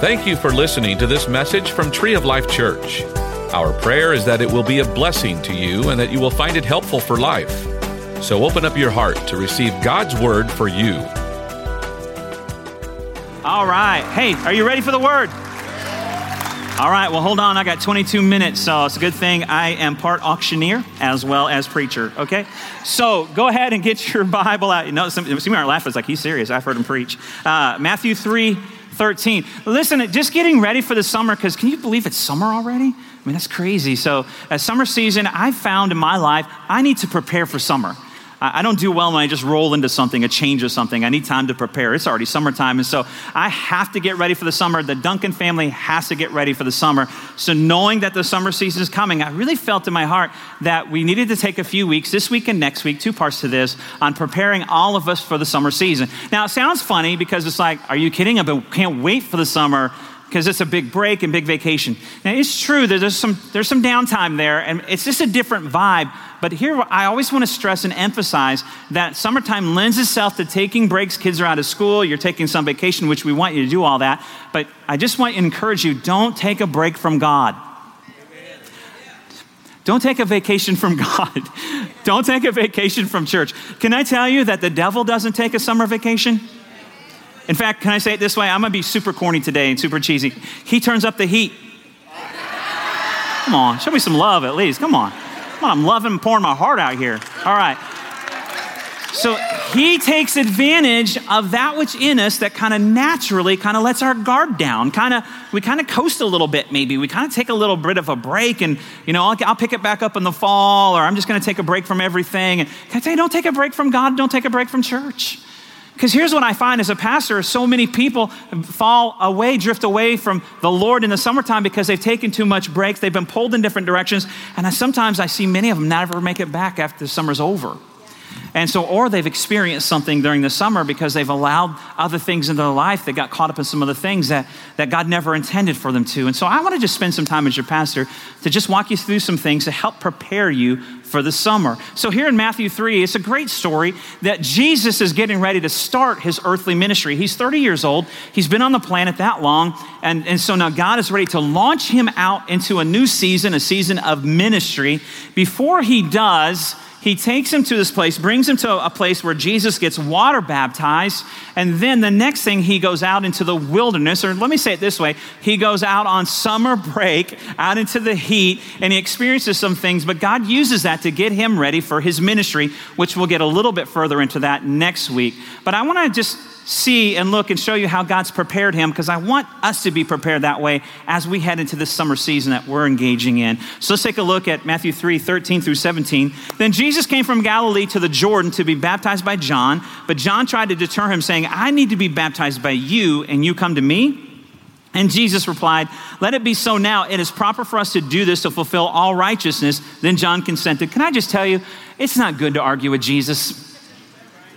Thank you for listening to this message from Tree of Life Church. Our prayer is that it will be a blessing to you and that you will find it helpful for life. So open up your heart to receive God's word for you. All right. Hey, are you ready for the word? All right, well, hold on. I got 22 minutes, so it's a good thing I am part auctioneer as well as preacher, okay? So go ahead and get your Bible out. You know, some, some aren't laughing. It's like, he's serious. I've heard him preach. Uh, Matthew 3 13. Listen, just getting ready for the summer, because can you believe it's summer already? I mean, that's crazy. So, as summer season, I found in my life, I need to prepare for summer. I don't do well when I just roll into something, a change of something. I need time to prepare. It's already summertime. And so I have to get ready for the summer. The Duncan family has to get ready for the summer. So knowing that the summer season is coming, I really felt in my heart that we needed to take a few weeks, this week and next week, two parts to this, on preparing all of us for the summer season. Now, it sounds funny because it's like, are you kidding? I can't wait for the summer because it's a big break and big vacation. Now, it's true that there's some, there's some downtime there, and it's just a different vibe. But here, I always want to stress and emphasize that summertime lends itself to taking breaks. Kids are out of school, you're taking some vacation, which we want you to do all that. But I just want to encourage you don't take a break from God. Don't take a vacation from God. don't take a vacation from church. Can I tell you that the devil doesn't take a summer vacation? In fact, can I say it this way? I'm going to be super corny today and super cheesy. He turns up the heat. Come on, show me some love at least. Come on. On, I'm loving pouring my heart out here. All right. So he takes advantage of that which in us that kind of naturally kind of lets our guard down. Kind of, we kind of coast a little bit, maybe. We kind of take a little bit of a break, and you know, I'll, I'll pick it back up in the fall, or I'm just going to take a break from everything. And can I tell you, don't take a break from God, don't take a break from church. Because here's what I find as a pastor so many people fall away, drift away from the Lord in the summertime because they've taken too much breaks. They've been pulled in different directions. And I, sometimes I see many of them never make it back after the summer's over. And so, or they've experienced something during the summer because they've allowed other things in their life that got caught up in some of the things that, that God never intended for them to. And so, I want to just spend some time as your pastor to just walk you through some things to help prepare you for the summer. So, here in Matthew 3, it's a great story that Jesus is getting ready to start his earthly ministry. He's 30 years old, he's been on the planet that long. And, and so now God is ready to launch him out into a new season, a season of ministry. Before he does, he takes him to this place, brings him to a place where Jesus gets water baptized, and then the next thing he goes out into the wilderness, or let me say it this way he goes out on summer break, out into the heat, and he experiences some things, but God uses that to get him ready for his ministry, which we'll get a little bit further into that next week. But I want to just see and look and show you how God's prepared him because I want us to be prepared that way as we head into this summer season that we're engaging in. So let's take a look at Matthew 3 13 through 17. Then Jesus came from Galilee to the Jordan to be baptized by John, but John tried to deter him, saying, I need to be baptized by you, and you come to me? And Jesus replied, Let it be so now. It is proper for us to do this to fulfill all righteousness. Then John consented. Can I just tell you, it's not good to argue with Jesus.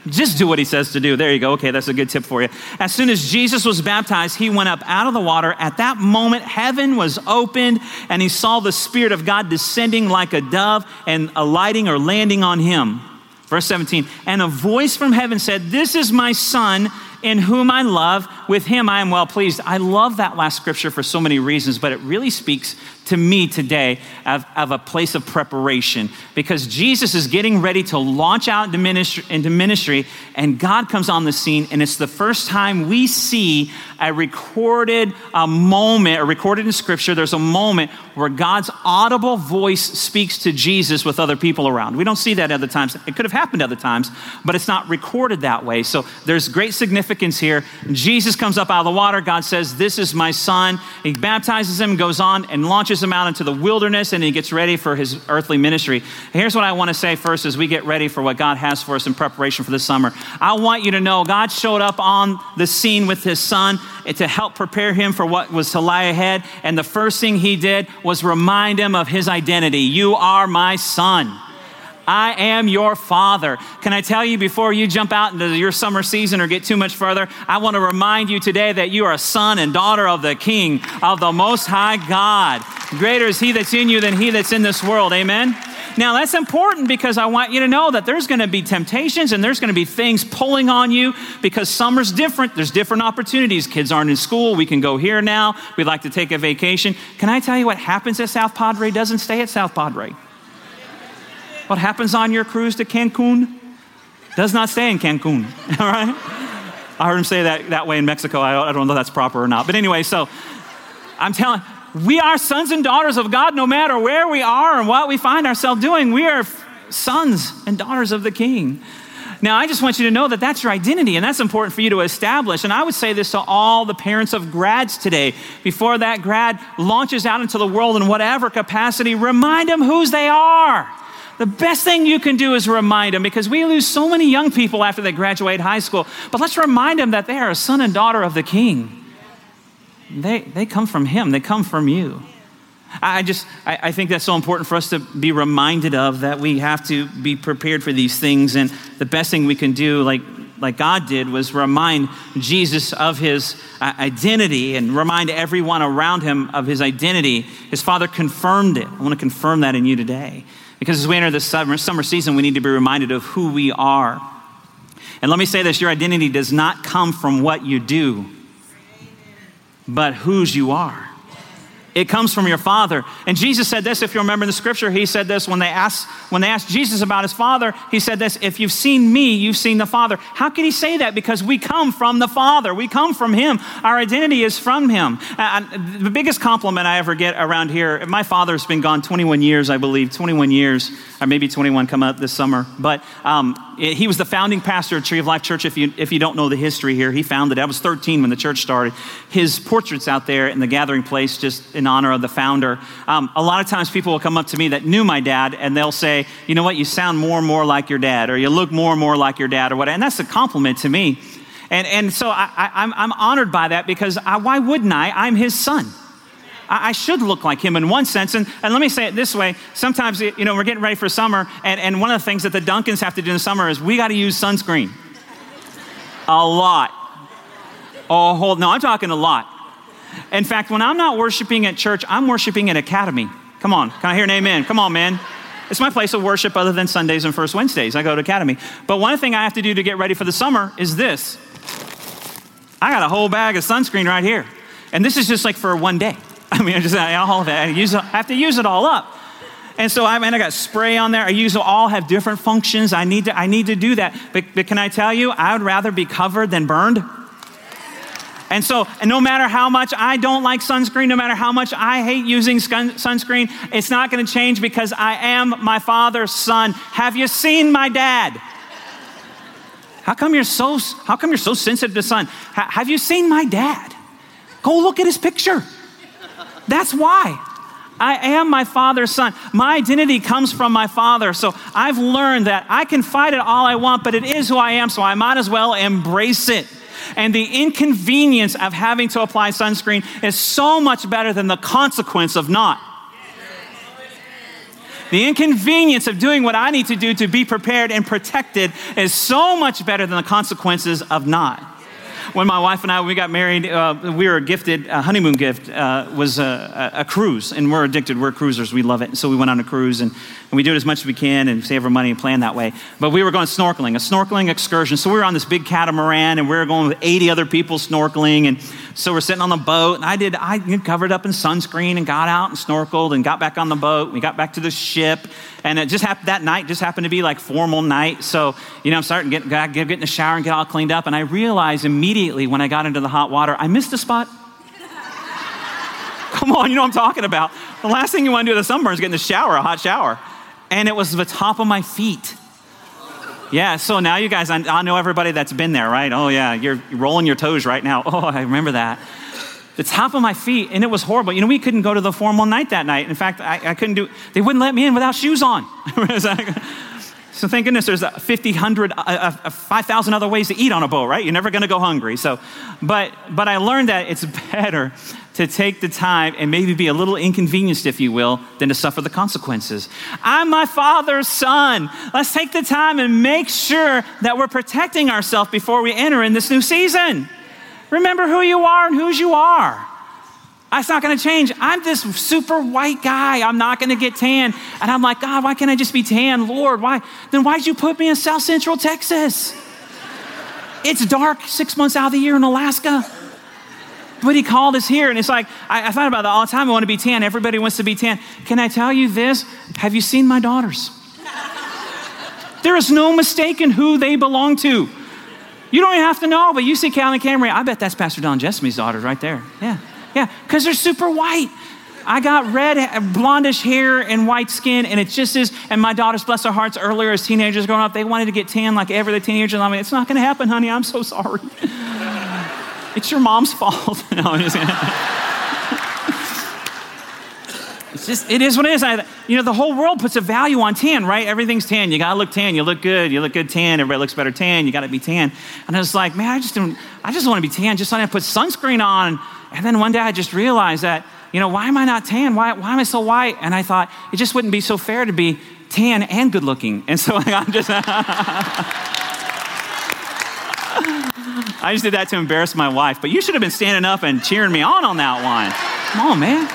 Just do what he says to do. There you go. Okay, that's a good tip for you. As soon as Jesus was baptized, he went up out of the water. At that moment, heaven was opened, and he saw the Spirit of God descending like a dove and alighting or landing on him. Verse 17, and a voice from heaven said, This is my son in whom I love. With him I am well pleased. I love that last scripture for so many reasons, but it really speaks to me today of, of, a place of preparation because Jesus is getting ready to launch out into ministry, into ministry, and God comes on the scene, and it's the first time we see a recorded a moment, or recorded in Scripture, there's a moment where God's audible voice speaks to Jesus with other people around. We don't see that other times. It could have happened other times, but it's not recorded that way. So there's great significance here. Jesus comes up out of the water. God says, This is my son. He baptizes him, goes on, and launches him out into the wilderness and he gets ready for his earthly ministry. Here's what I want to say first as we get ready for what God has for us in preparation for the summer. I want you to know God showed up on the scene with his son to help prepare him for what was to lie ahead. And the first thing he did was remind him of his identity. You are my son. I am your father. Can I tell you before you jump out into your summer season or get too much further? I want to remind you today that you are a son and daughter of the King, of the Most High God. Greater is He that's in you than He that's in this world. Amen? Now, that's important because I want you to know that there's going to be temptations and there's going to be things pulling on you because summer's different. There's different opportunities. Kids aren't in school. We can go here now. We'd like to take a vacation. Can I tell you what happens at South Padre doesn't stay at South Padre? What happens on your cruise to Cancun does not stay in Cancun, all right? I heard him say that that way in Mexico. I, don't know if that's proper or not. But anyway, so I'm telling we are sons and daughters of God no matter where we are and what we find ourselves doing. We are sons and daughters of the King. Now, I just want you to know that that's your identity, and that's important for you to establish. And I would say this to all the parents of grads today. Before that grad launches out into the world in whatever capacity, remind them whose they are. The best thing you can do is remind them because we lose so many young people after they graduate high school. But let's remind them that they are a son and daughter of the King they, they come from Him, they come from you. I just, I, I, think that's so important for us to be reminded of that we have to be prepared for these things. And the best thing we can do, like, like God did, was remind Jesus of his uh, identity and remind everyone around him of his identity. His Father confirmed it. I want to confirm that in you today. Because as we enter this summer, summer season, we need to be reminded of who we are. And let me say this your identity does not come from what you do but whose you are. It comes from your father. And Jesus said this, if you remember in the scripture, he said this when they asked, when they asked Jesus about his father, he said this, if you've seen me, you've seen the Father. How can he say that? Because we come from the Father. We come from him. Our identity is from him. the biggest compliment I ever get around here, my father's been gone 21 years, I believe, 21 years, or maybe 21 come up this summer. But um, he was the founding pastor of Tree of Life Church. If you, if you don't know the history here, he founded it. I was 13 when the church started. His portrait's out there in the gathering place just in honor of the founder. Um, a lot of times people will come up to me that knew my dad and they'll say, you know what, you sound more and more like your dad, or you look more and more like your dad, or what. And that's a compliment to me. And, and so I, am I'm, I'm honored by that because I, why wouldn't I? I'm his son. I, I, should look like him in one sense. And, and let me say it this way sometimes, you know, we're getting ready for summer, and, and one of the things that the Duncans have to do in the summer is we got to use sunscreen. A lot. Oh, hold, no, I'm talking a lot. In fact, when I'm not worshiping at church, I'm worshiping at Academy. Come on, can I hear an amen? Come on, man. It's my place of worship other than Sundays and First Wednesdays. I go to Academy. But one thing I have to do to get ready for the summer is this I got a whole bag of sunscreen right here. And this is just like for one day. I mean, I just all of it. I, use, I have to use it all up. And so I mean, I got spray on there. I use all have different functions. I need to, I need to do that. But, but can I tell you, I would rather be covered than burned. And so, and no matter how much I don't like sunscreen, no matter how much I hate using sunscreen, it's not going to change because I am my father's son. Have you seen my dad? How come you're so, how come you're so sensitive to sun? have you seen my dad? Go look at his picture. That's why. I am my father's son. My identity comes from my father. So I've learned that I can fight it all I want, but it is who I am, so I might as well embrace it. And the inconvenience of having to apply sunscreen is so much better than the consequence of not. The inconvenience of doing what I need to do to be prepared and protected is so much better than the consequences of not when my wife and I, we got married, uh, we were gifted, a honeymoon gift uh, was a, a, cruise. And we're addicted. We're cruisers. We love it. So we went on a cruise and, and we do it as much as we can and save our money and plan that way. But we were going snorkeling, a snorkeling excursion. So we were on this big catamaran and we were going with 80 other people snorkeling. And so we're sitting on the boat. And I did, I covered up in sunscreen and got out and snorkeled and got back on the boat. We got back to the ship. And it just happened, that night just happened to be like formal night. So, you know, I'm starting to get, get, get in the shower and get all cleaned up. And I realized immediately when I got into the hot water, I missed a spot. Come on, you know what I'm talking about. The last thing you want to do with a sunburn is get in the shower, a hot shower. And it was the top of my feet. Yeah, so now you guys, I, know everybody that's been there, right? Oh, yeah, you're rolling your toes right now. Oh, I remember that the top of my feet, and it was horrible. You know, we couldn't go to the formal night that night. In fact, I, I couldn't do, they wouldn't let me in without shoes on. so thank goodness there's 50, 100, uh, uh, 5,000 other ways to eat on a boat, right? You're never going to go hungry. So, but, but I learned that it's better to take the time and maybe be a little inconvenienced, if you will, than to suffer the consequences. I'm my father's son. Let's take the time and make sure that we're protecting ourselves before we enter in this new season. Remember who you are and whose you are. That's not going to change. I'm this super white guy. I'm not going to get tan. And I'm like, God, why can't I just be tan? Lord, why? Then why'd you put me in South Central Texas? It's dark six months out of the year in Alaska. But he called us here, and it's like, I, I thought about that all the time. I want to be tan. Everybody wants to be tan. Can I tell you this? Have you seen my daughters? There is no mistaking who they belong to. You don't even have to know, but you see Callie and Camry. I bet that's Pastor Don Jessamy's daughters right there. Yeah, yeah, because they're super white. I got red, blondish hair and white skin, and it just is. And my daughters, bless their hearts, earlier as teenagers growing up, they wanted to get tan like every other teenager. I mean, it's not going to happen, honey. I'm so sorry. it's your mom's fault. no, I'm just It's just, it is what it is. I, you know, the whole world puts a value on tan, right? Everything's tan. You gotta look tan. You look good. You look good tan. Everybody looks better tan. You gotta be tan. And I was like, man, I just don't, I just wanna be tan. Just want to put sunscreen on. And then one day I just realized that, you know, why am I not tan? Why, why am I so white? And I thought, it just wouldn't be so fair to be tan and good looking. And so I'm just, I just did that to embarrass my wife. But you should have been standing up and cheering me on on that one. Come on, man.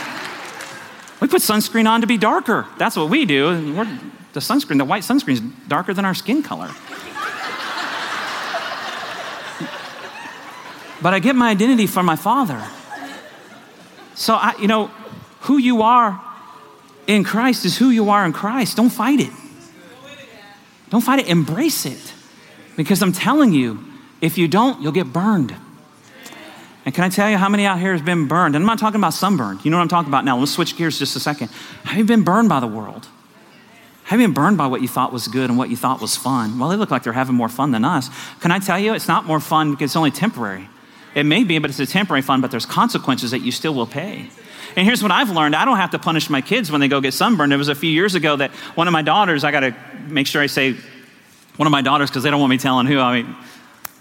We put sunscreen on to be darker. That's what we do. We're, the sunscreen, the white sunscreen is darker than our skin color. but I get my identity from my father. So, I, you know, who you are in Christ is who you are in Christ. Don't fight it. Don't fight it, embrace it. Because I'm telling you, if you don't, you'll get burned. And can I tell you how many out here has been burned? And I'm not talking about sunburned. You know what I'm talking about now. Let's switch gears just a second. Have you been burned by the world? Have you been burned by what you thought was good and what you thought was fun? Well, they look like they're having more fun than us. Can I tell you, it's not more fun because it's only temporary. It may be, but it's a temporary fund, but there's consequences that you still will pay. And here's what I've learned I don't have to punish my kids when they go get sunburned. It was a few years ago that one of my daughters, I got to make sure I say one of my daughters because they don't want me telling who. I mean,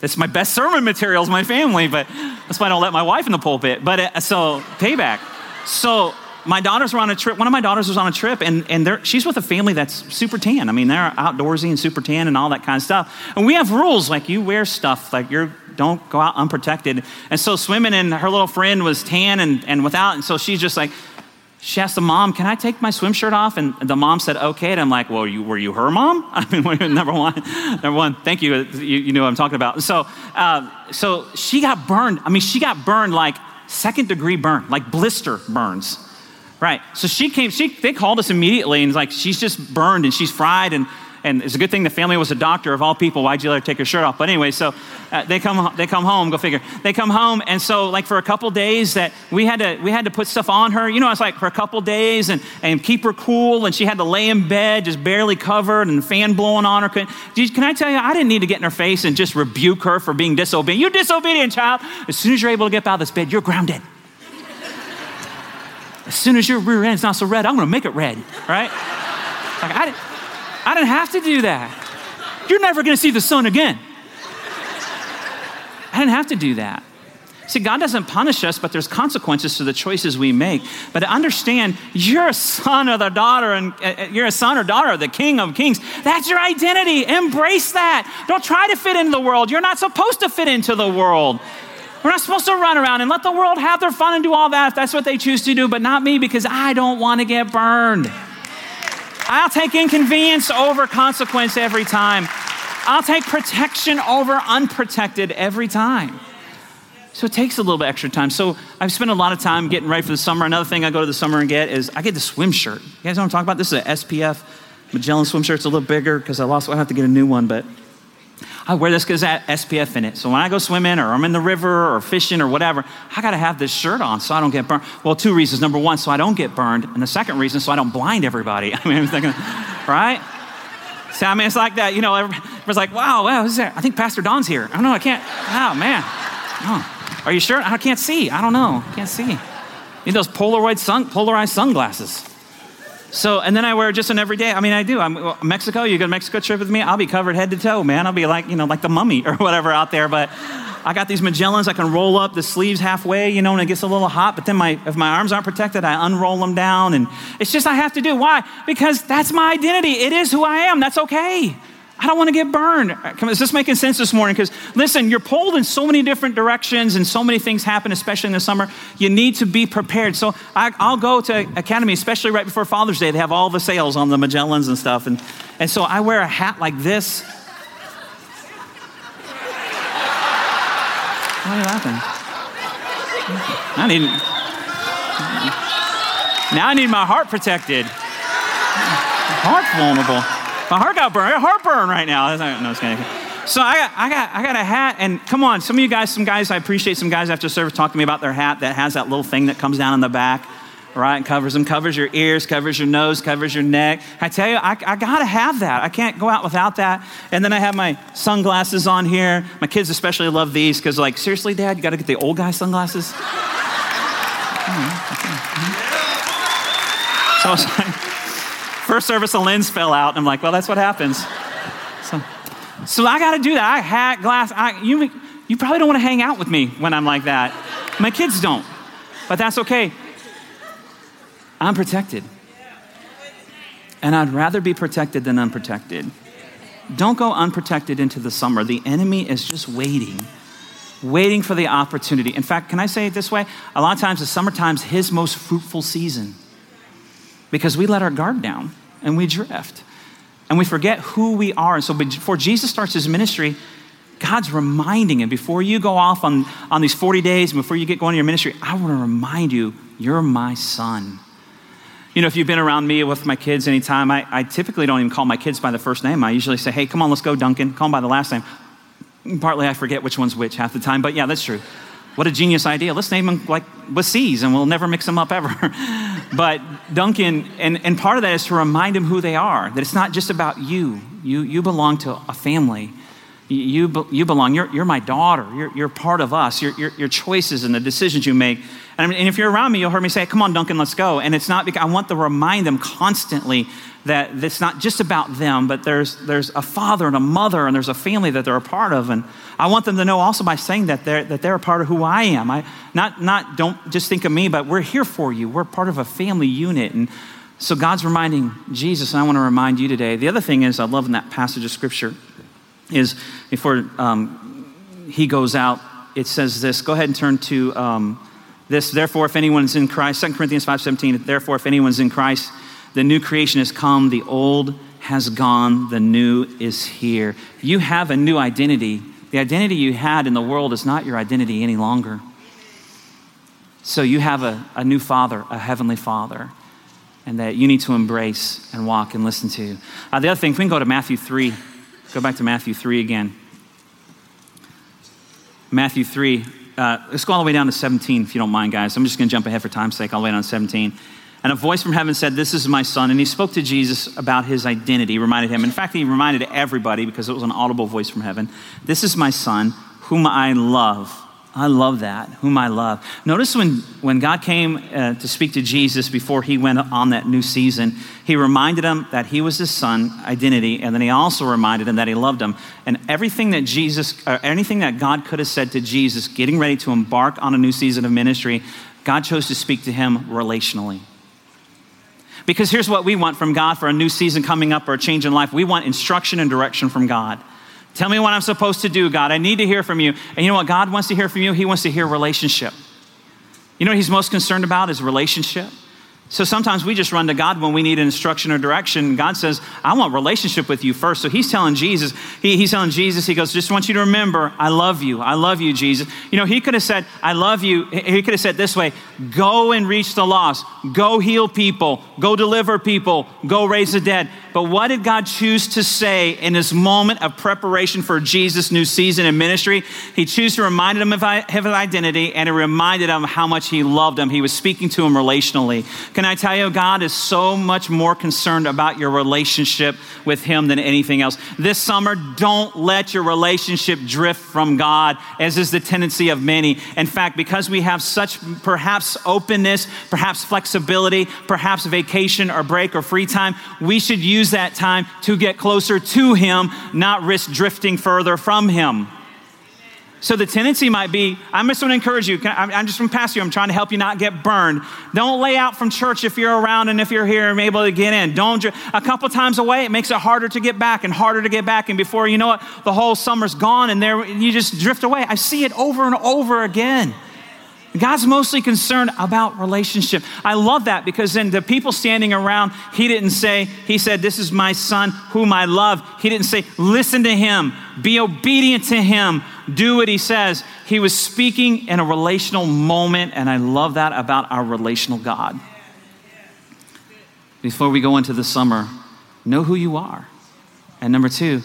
it's my best sermon materials, my family, but that's why I don't let my wife in the pulpit. But uh, so, payback. So, my daughters were on a trip. One of my daughters was on a trip, and, and she's with a family that's super tan. I mean, they're outdoorsy and super tan and all that kind of stuff. And we have rules like you wear stuff, like you don't go out unprotected. And so, swimming, and her little friend was tan and, and without. And so, she's just like, she asked the mom, Can I take my swim shirt off? And the mom said, Okay. And I'm like, Well, you, were you her mom? I mean, number one, number one, thank you. You, you know what I'm talking about. So, uh, so she got burned. I mean, she got burned like second degree burn, like blister burns. Right. So she came, she, they called us immediately and like, she's just burned and she's fried and and it's a good thing the family was a doctor of all people. Why'd you let her take her shirt off? But anyway, so uh, they come they come home. Go figure. They come home, and so like for a couple days that we had to we had to put stuff on her. You know, it's like for a couple days and and keep her cool, and she had to lay in bed just barely covered and fan blowing on her. Can, can I tell you? I didn't need to get in her face and just rebuke her for being disobedient. You disobedient child. As soon as you're able to get out of this bed, you're grounded. As soon as your rear end's not so red, I'm to make it red, right? Like I didn't. I didn't have to do that. You're never going to see the sun again. I didn't have to do that. See, God doesn't punish us, but there's consequences to the choices we make. But to understand, you're a son or the daughter, and uh, you're a son or daughter of the King of Kings. That's your identity. Embrace that. Don't try to fit into the world. You're not supposed to fit into the world. We're not supposed to run around and let the world have their fun and do all that if that's what they choose to do, but not me because I don't want to get burned. I'll take inconvenience over consequence every time. I'll take protection over unprotected every time. So it takes a little bit extra time. So I've spent a lot of time getting ready for the summer. Another thing I go to the summer and get is I get the swim shirt. You guys know what I'm talking about? This is an SPF Magellan swim shirt. It's a little bigger because I lost. I have to get a new one, but I wear this because it has SPF in it. So when I go swimming or I'm in the river or fishing or whatever, I got to have this shirt on so I don't get burned. Well, two reasons. Number one, so I don't get burned. And the second reason, so I don't blind everybody. I mean, I'm thinking, right? See, I mean, it's like that. You know, everyone's like, wow, wow, who's there? I think Pastor Don's here. I don't know. I can't. Wow, man. Oh, are you sure? I can't see. I don't know. Can't see. You Need those Polaroid sun, polarized sunglasses. So, and then I wear just an everyday. I mean, I do. I'm Mexico. You go to Mexico trip with me? I'll be covered head to toe, man. I'll be like, you know, like the mummy or whatever out there. But I got these Magellans. I can roll up the sleeves halfway, you know, when it gets a little hot. But then my, if my arms aren't protected, I unroll them down. And it's just I have to do. Why? Because that's my identity. It is who I am. That's okay. I don't want to get burned. Is this making sense this morning? Because listen, you're pulled in so many different directions and so many things happen, especially in the summer. You need to be prepared. So I, will go to Academy, especially right before Father's Day. They have all the sales on the Magellans and stuff. And, and so I wear a hat like this. You laughing? I need, now I need my heart protected. Heart vulnerable. My heart got burned. I got heartburn right now. No, kidding. So I got, I got, I got a hat, and come on, some of you guys, some guys, I appreciate some guys after service talk to me about their hat that has that little thing that comes down in the back, right? And covers them, covers your ears, covers your nose, covers your neck. I tell you, I, I gotta have that. I can't go out without that. And then I have my sunglasses on here. My kids especially love these because, like, seriously, Dad, you gotta get the old guy sunglasses. Hmm, hmm. So I was like, first service, a lens fell out. And I'm like, well, that's what happens. So, so I got to do that. I hat, glass. I, you, you probably don't want to hang out with me when I'm like that. My kids don't, but that's okay. I'm protected. And I'd rather be protected than unprotected. Don't go unprotected into the summer. The enemy is just waiting, waiting for the opportunity. In fact, can I say it this way? A lot of times, the summertime's his most fruitful season because we let our guard down and we drift and we forget who we are. And so before Jesus starts his ministry, God's reminding him before you go off on, on these 40 days, and before you get going to your ministry, I want to remind you, you're my son. You know, if you've been around me with my kids anytime, I, I typically don't even call my kids by the first name. I usually say, hey, come on, let's go, Duncan. Call them by the last name. Partly I forget which one's which half the time, but yeah, that's true. What a genius idea. Let's name them like with C's and we'll never mix them up ever. but Duncan, and, and part of that is to remind them who they are, that it's not just about you. You, you belong to a family. You, you, belong, you're, you're my daughter. You're, you're part of us. Your, your, your choices and the decisions you make. And, and if you're around me, you'll hear me say, Come on, Duncan, let's go. And it's not because I want to remind them constantly that it's not just about them, but there's, there's a father and a mother and there's a family that they're a part of. And I want them to know also by saying that they're, that they're a part of who I am. I, not, not don't just think of me, but we're here for you. We're part of a family unit. And so God's reminding Jesus, and I want to remind you today. The other thing is, I love in that passage of scripture, is before um, he goes out, it says this. Go ahead and turn to um, this. Therefore, if anyone's in Christ, 2 Corinthians 5.17, therefore, if anyone's in Christ, the new creation has come, the old has gone, the new is here. You have a new identity. The identity you had in the world is not your identity any longer. So you have a, a new father, a heavenly father, and that you need to embrace and walk and listen to. Uh, the other thing, we can go to Matthew 3, go back to Matthew 3 again. Matthew 3, uh, let's go all the way down to 17 if you don't mind, guys. I'm just going to jump ahead for time's sake, all the way down to 17. And a voice from heaven said, This is my son. And he spoke to Jesus about his identity, reminded him. In fact, he reminded everybody because it was an audible voice from heaven This is my son, whom I love. I love that, whom I love. Notice when, when God came uh, to speak to Jesus before he went on that new season, he reminded him that he was his son, identity, and then he also reminded him that he loved him. And everything that Jesus, uh, anything that God could have said to Jesus, getting ready to embark on a new season of ministry, God chose to speak to him relationally. Because here's what we want from God for a new season coming up or a change in life we want instruction and direction from God. Tell me what I'm supposed to do, God. I need to hear from you. And you know what God wants to hear from you? He wants to hear relationship. You know what he's most concerned about is relationship. So sometimes we just run to God when we need instruction or direction. God says, I want relationship with you first. So he's telling Jesus, he, he's telling Jesus, he goes, just want you to remember, I love you. I love you, Jesus. You know, he could have said, I love you. He could have said this way, go and reach the lost, go heal people, go deliver people, go raise the dead. But what did God choose to say in this moment of preparation for Jesus' new season in ministry? He chose to remind him of his identity and it reminded him how much he loved him. He was speaking to him relationally. Can I tell you, God is so much more concerned about your relationship with Him than anything else. This summer, don't let your relationship drift from God, as is the tendency of many. In fact, because we have such perhaps openness, perhaps flexibility, perhaps vacation or break or free time, we should use that time to get closer to Him, not risk drifting further from Him. So the tendency might be I'm just going to encourage you. I, I'm just from past you. I'm trying to help you not get burned. Don't lay out from church if you're around and if you're here and able to get in. Don't a couple times away. It makes it harder to get back and harder to get back. And before you know it, the whole summer's gone and there you just drift away. I see it over and over again. God's mostly concerned about relationship. I love that because then the people standing around, he didn't say, he said, This is my son whom I love. He didn't say, Listen to him, be obedient to him, do what he says. He was speaking in a relational moment, and I love that about our relational God. Before we go into the summer, know who you are. And number two,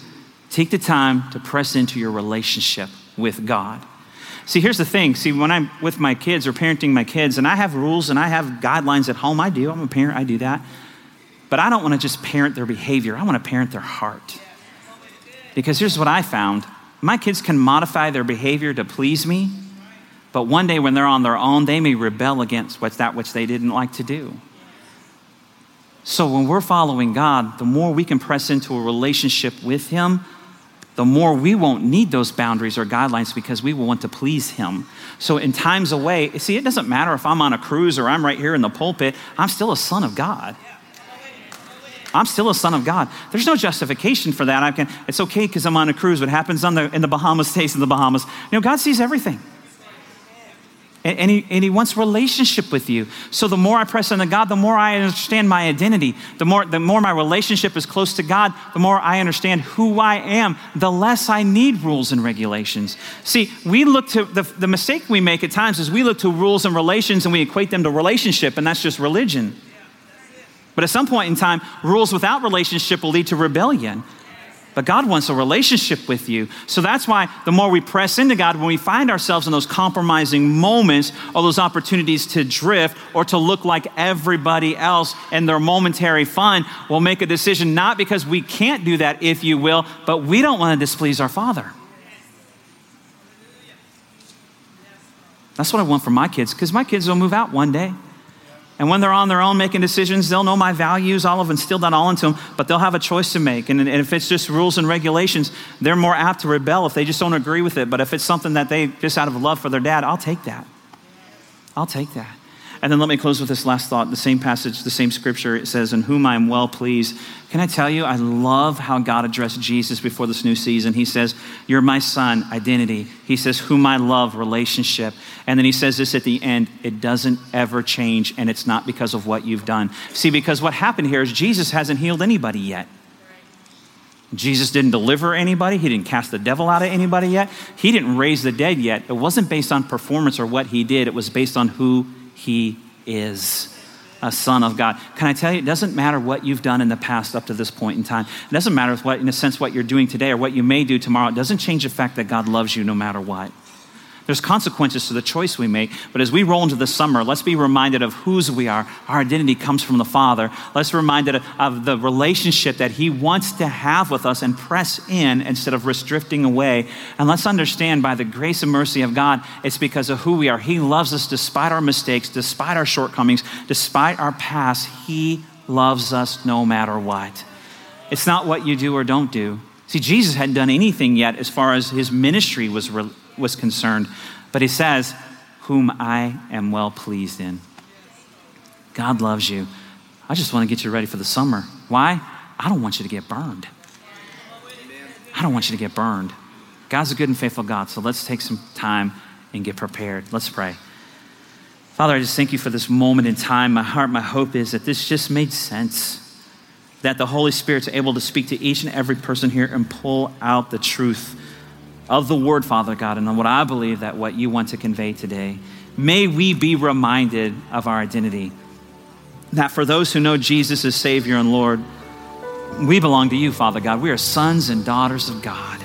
take the time to press into your relationship with God. See, here's the thing. See, when I'm with my kids or parenting my kids, and I have rules and I have guidelines at home, I do. I'm a parent, I do that. But I don't want to just parent their behavior, I want to parent their heart. Because here's what I found my kids can modify their behavior to please me, but one day when they're on their own, they may rebel against what's that which they didn't like to do. So when we're following God, the more we can press into a relationship with Him, the more we won't need those boundaries or guidelines because we will want to please Him. So, in times away, see, it doesn't matter if I'm on a cruise or I'm right here in the pulpit, I'm still a son of God. I'm still a son of God. There's no justification for that. I can, it's okay because I'm on a cruise. What happens on the, in the Bahamas stays in the Bahamas. You know, God sees everything. And, and, he, and he wants relationship with you. So the more I press into God, the more I understand my identity. The more, the more my relationship is close to God, the more I understand who I am, the less I need rules and regulations. See, we look to, the, the mistake we make at times is we look to rules and relations and we equate them to relationship, and that's just religion. But at some point in time, rules without relationship will lead to rebellion. But God wants a relationship with you. So that's why the more we press into God, when we find ourselves in those compromising moments or those opportunities to drift or to look like everybody else and their momentary fun, we'll make a decision not because we can't do that, if you will, but we don't want to displease our Father. That's what I want for my kids because my kids will move out one day. And when they're on their own making decisions, they'll know my values. I'll have instilled that all into them, but they'll have a choice to make. And, and if it's just rules and regulations, they're more apt to rebel if they just don't agree with it. But if it's something that they just out of love for their dad, I'll take that. I'll take that. And then let me close with this last thought. The same passage, the same scripture, it says, In whom I am well pleased. Can I tell you, I love how God addressed Jesus before this new season. He says, You're my son, identity. He says, Whom I love, relationship. And then he says this at the end, It doesn't ever change, and it's not because of what you've done. See, because what happened here is Jesus hasn't healed anybody yet. Jesus didn't deliver anybody. He didn't cast the devil out of anybody yet. He didn't raise the dead yet. It wasn't based on performance or what he did, it was based on who he is a son of God. Can I tell you, it doesn't matter what you've done in the past up to this point in time. It doesn't matter what, in a sense, what you're doing today or what you may do tomorrow. It doesn't change the fact that God loves you no matter what. There's consequences to the choice we make, but as we roll into the summer, let's be reminded of whose we are. Our identity comes from the Father. Let's be reminded of, the relationship that He wants to have with us and press in instead of risk drifting away. And let's understand by the grace and mercy of God, it's because of who we are. He loves us despite our mistakes, despite our shortcomings, despite our past. He loves us no matter what. It's not what you do or don't do. See, Jesus hadn't done anything yet as far as his ministry was re- was concerned. But he says, Whom I am well pleased in. God loves you. I just want to get you ready for the summer. Why? I don't want you to get burned. I don't want you to get burned. God's a good and faithful God, so let's take some time and get prepared. Let's pray. Father, I just thank you for this moment in time. My heart, my hope is that this just made sense. That the Holy Spirit's able to speak to each and every person here and pull out the truth of the word, Father God, and on what I believe that what you want to convey today. May we be reminded of our identity. That for those who know Jesus as Savior and Lord, we belong to you, Father God. We are sons and daughters of God.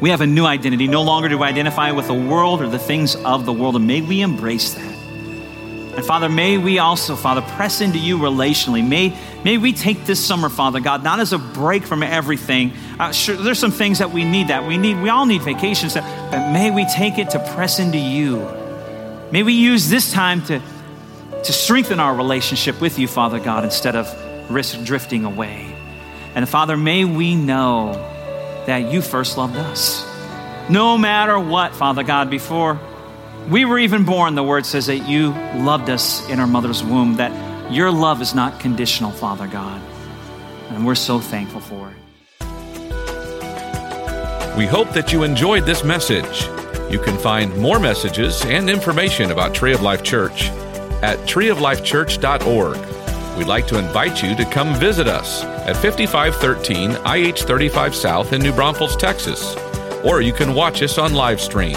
We have a new identity. No longer do we identify with the world or the things of the world, and may we embrace that. And Father, may we also, Father, press into you relationally. May, may we take this summer, Father God, not as a break from everything. Uh, sure, there's some things that we need that we need. We all need vacations, but may we take it to press into you. May we use this time to, to strengthen our relationship with you, Father God, instead of risk drifting away. And Father, may we know that you first loved us. No matter what, Father God, before we were even born, the word says that you loved us in our mother's womb, that your love is not conditional, Father God. And we're so thankful for it. We hope that you enjoyed this message. You can find more messages and information about Tree of Life Church at treeoflifechurch.org. We'd like to invite you to come visit us at 5513 IH 35 South in New Braunfels, Texas, or you can watch us on live stream.